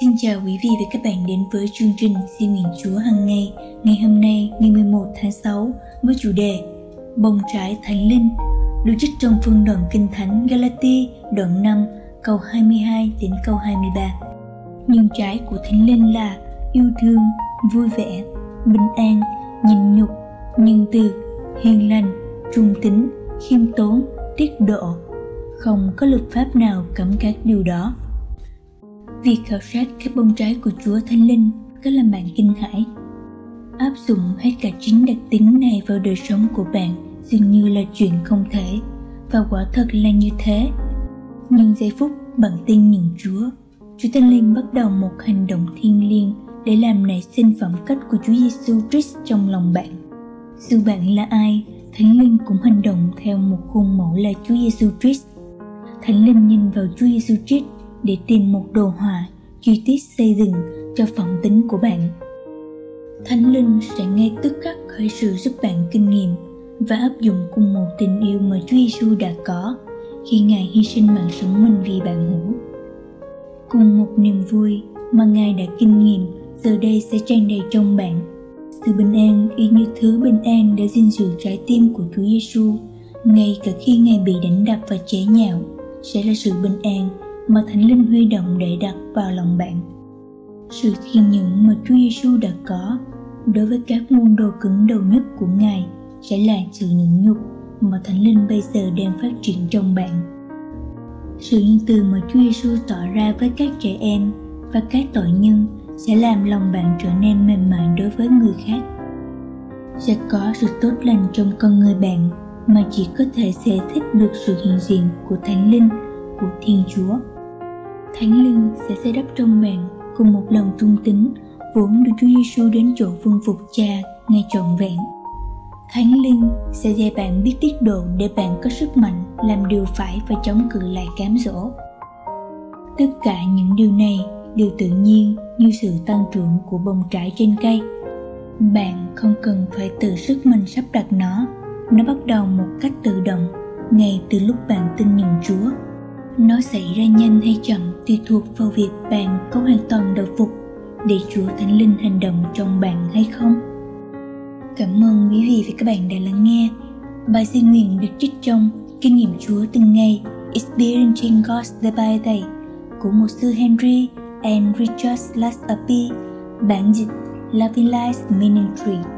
Xin chào quý vị và các bạn đến với chương trình Xin nguyện Chúa hàng ngày ngày hôm nay ngày 11 tháng 6 với chủ đề Bông trái Thánh Linh được trích trong phương đoạn Kinh Thánh Galati đoạn 5 câu 22 đến câu 23. Nhưng trái của Thánh Linh là yêu thương, vui vẻ, bình an, nhịn nhục, nhân từ, hiền lành, trung tín, khiêm tốn, tiết độ. Không có luật pháp nào cấm các điều đó Việc khảo sát các bông trái của Chúa Thánh Linh có làm bạn kinh hãi. Áp dụng hết cả chính đặc tính này vào đời sống của bạn dường như là chuyện không thể và quả thật là như thế. Nhưng giây phút bạn tin nhận Chúa, Chúa Thánh Linh bắt đầu một hành động thiêng liêng để làm nảy sinh phẩm cách của Chúa Giêsu Christ trong lòng bạn. Dù bạn là ai, Thánh Linh cũng hành động theo một khuôn mẫu là Chúa Giêsu Christ. Thánh Linh nhìn vào Chúa Giêsu Christ để tìm một đồ họa chi tiết xây dựng cho phẩm tính của bạn. Thánh Linh sẽ ngay tức khắc khởi sự giúp bạn kinh nghiệm và áp dụng cùng một tình yêu mà Chúa Giêsu đã có khi Ngài hy sinh mạng sống mình vì bạn hữu. Cùng một niềm vui mà Ngài đã kinh nghiệm, giờ đây sẽ tràn đầy trong bạn. Sự bình an y như thứ bình an đã gìn giữ trái tim của Chúa Giêsu ngay cả khi Ngài bị đánh đập và chế nhạo, sẽ là sự bình an mà Thánh Linh huy động để đặt vào lòng bạn. Sự khiêm nhẫn mà Chúa Giêsu đã có đối với các môn đồ cứng đầu nhất của Ngài sẽ là sự nhẫn nhục mà Thánh Linh bây giờ đang phát triển trong bạn. Sự nhân từ mà Chúa Giêsu tỏ ra với các trẻ em và các tội nhân sẽ làm lòng bạn trở nên mềm mại đối với người khác. Sẽ có sự tốt lành trong con người bạn mà chỉ có thể giải thích được sự hiện diện của Thánh Linh, của Thiên Chúa. Thánh Linh sẽ xây đắp trong bạn cùng một lòng trung tín vốn được Chúa Giêsu đến chỗ vương phục cha ngay trọn vẹn. Thánh Linh sẽ dạy bạn biết tiết độ để bạn có sức mạnh làm điều phải và chống cự lại cám dỗ. Tất cả những điều này đều tự nhiên như sự tăng trưởng của bông trái trên cây. Bạn không cần phải tự sức mình sắp đặt nó, nó bắt đầu một cách tự động ngay từ lúc bạn tin nhận Chúa nó xảy ra nhanh hay chậm tùy thuộc vào việc bạn có hoàn toàn đầu phục để Chúa Thánh Linh hành động trong bạn hay không. Cảm ơn quý vị và các bạn đã lắng nghe. Bài xin nguyện được trích trong Kinh nghiệm Chúa từng ngày Experiencing God's Day by Day của một sư Henry and Richard Lasapi, bản dịch Loving Life Ministry.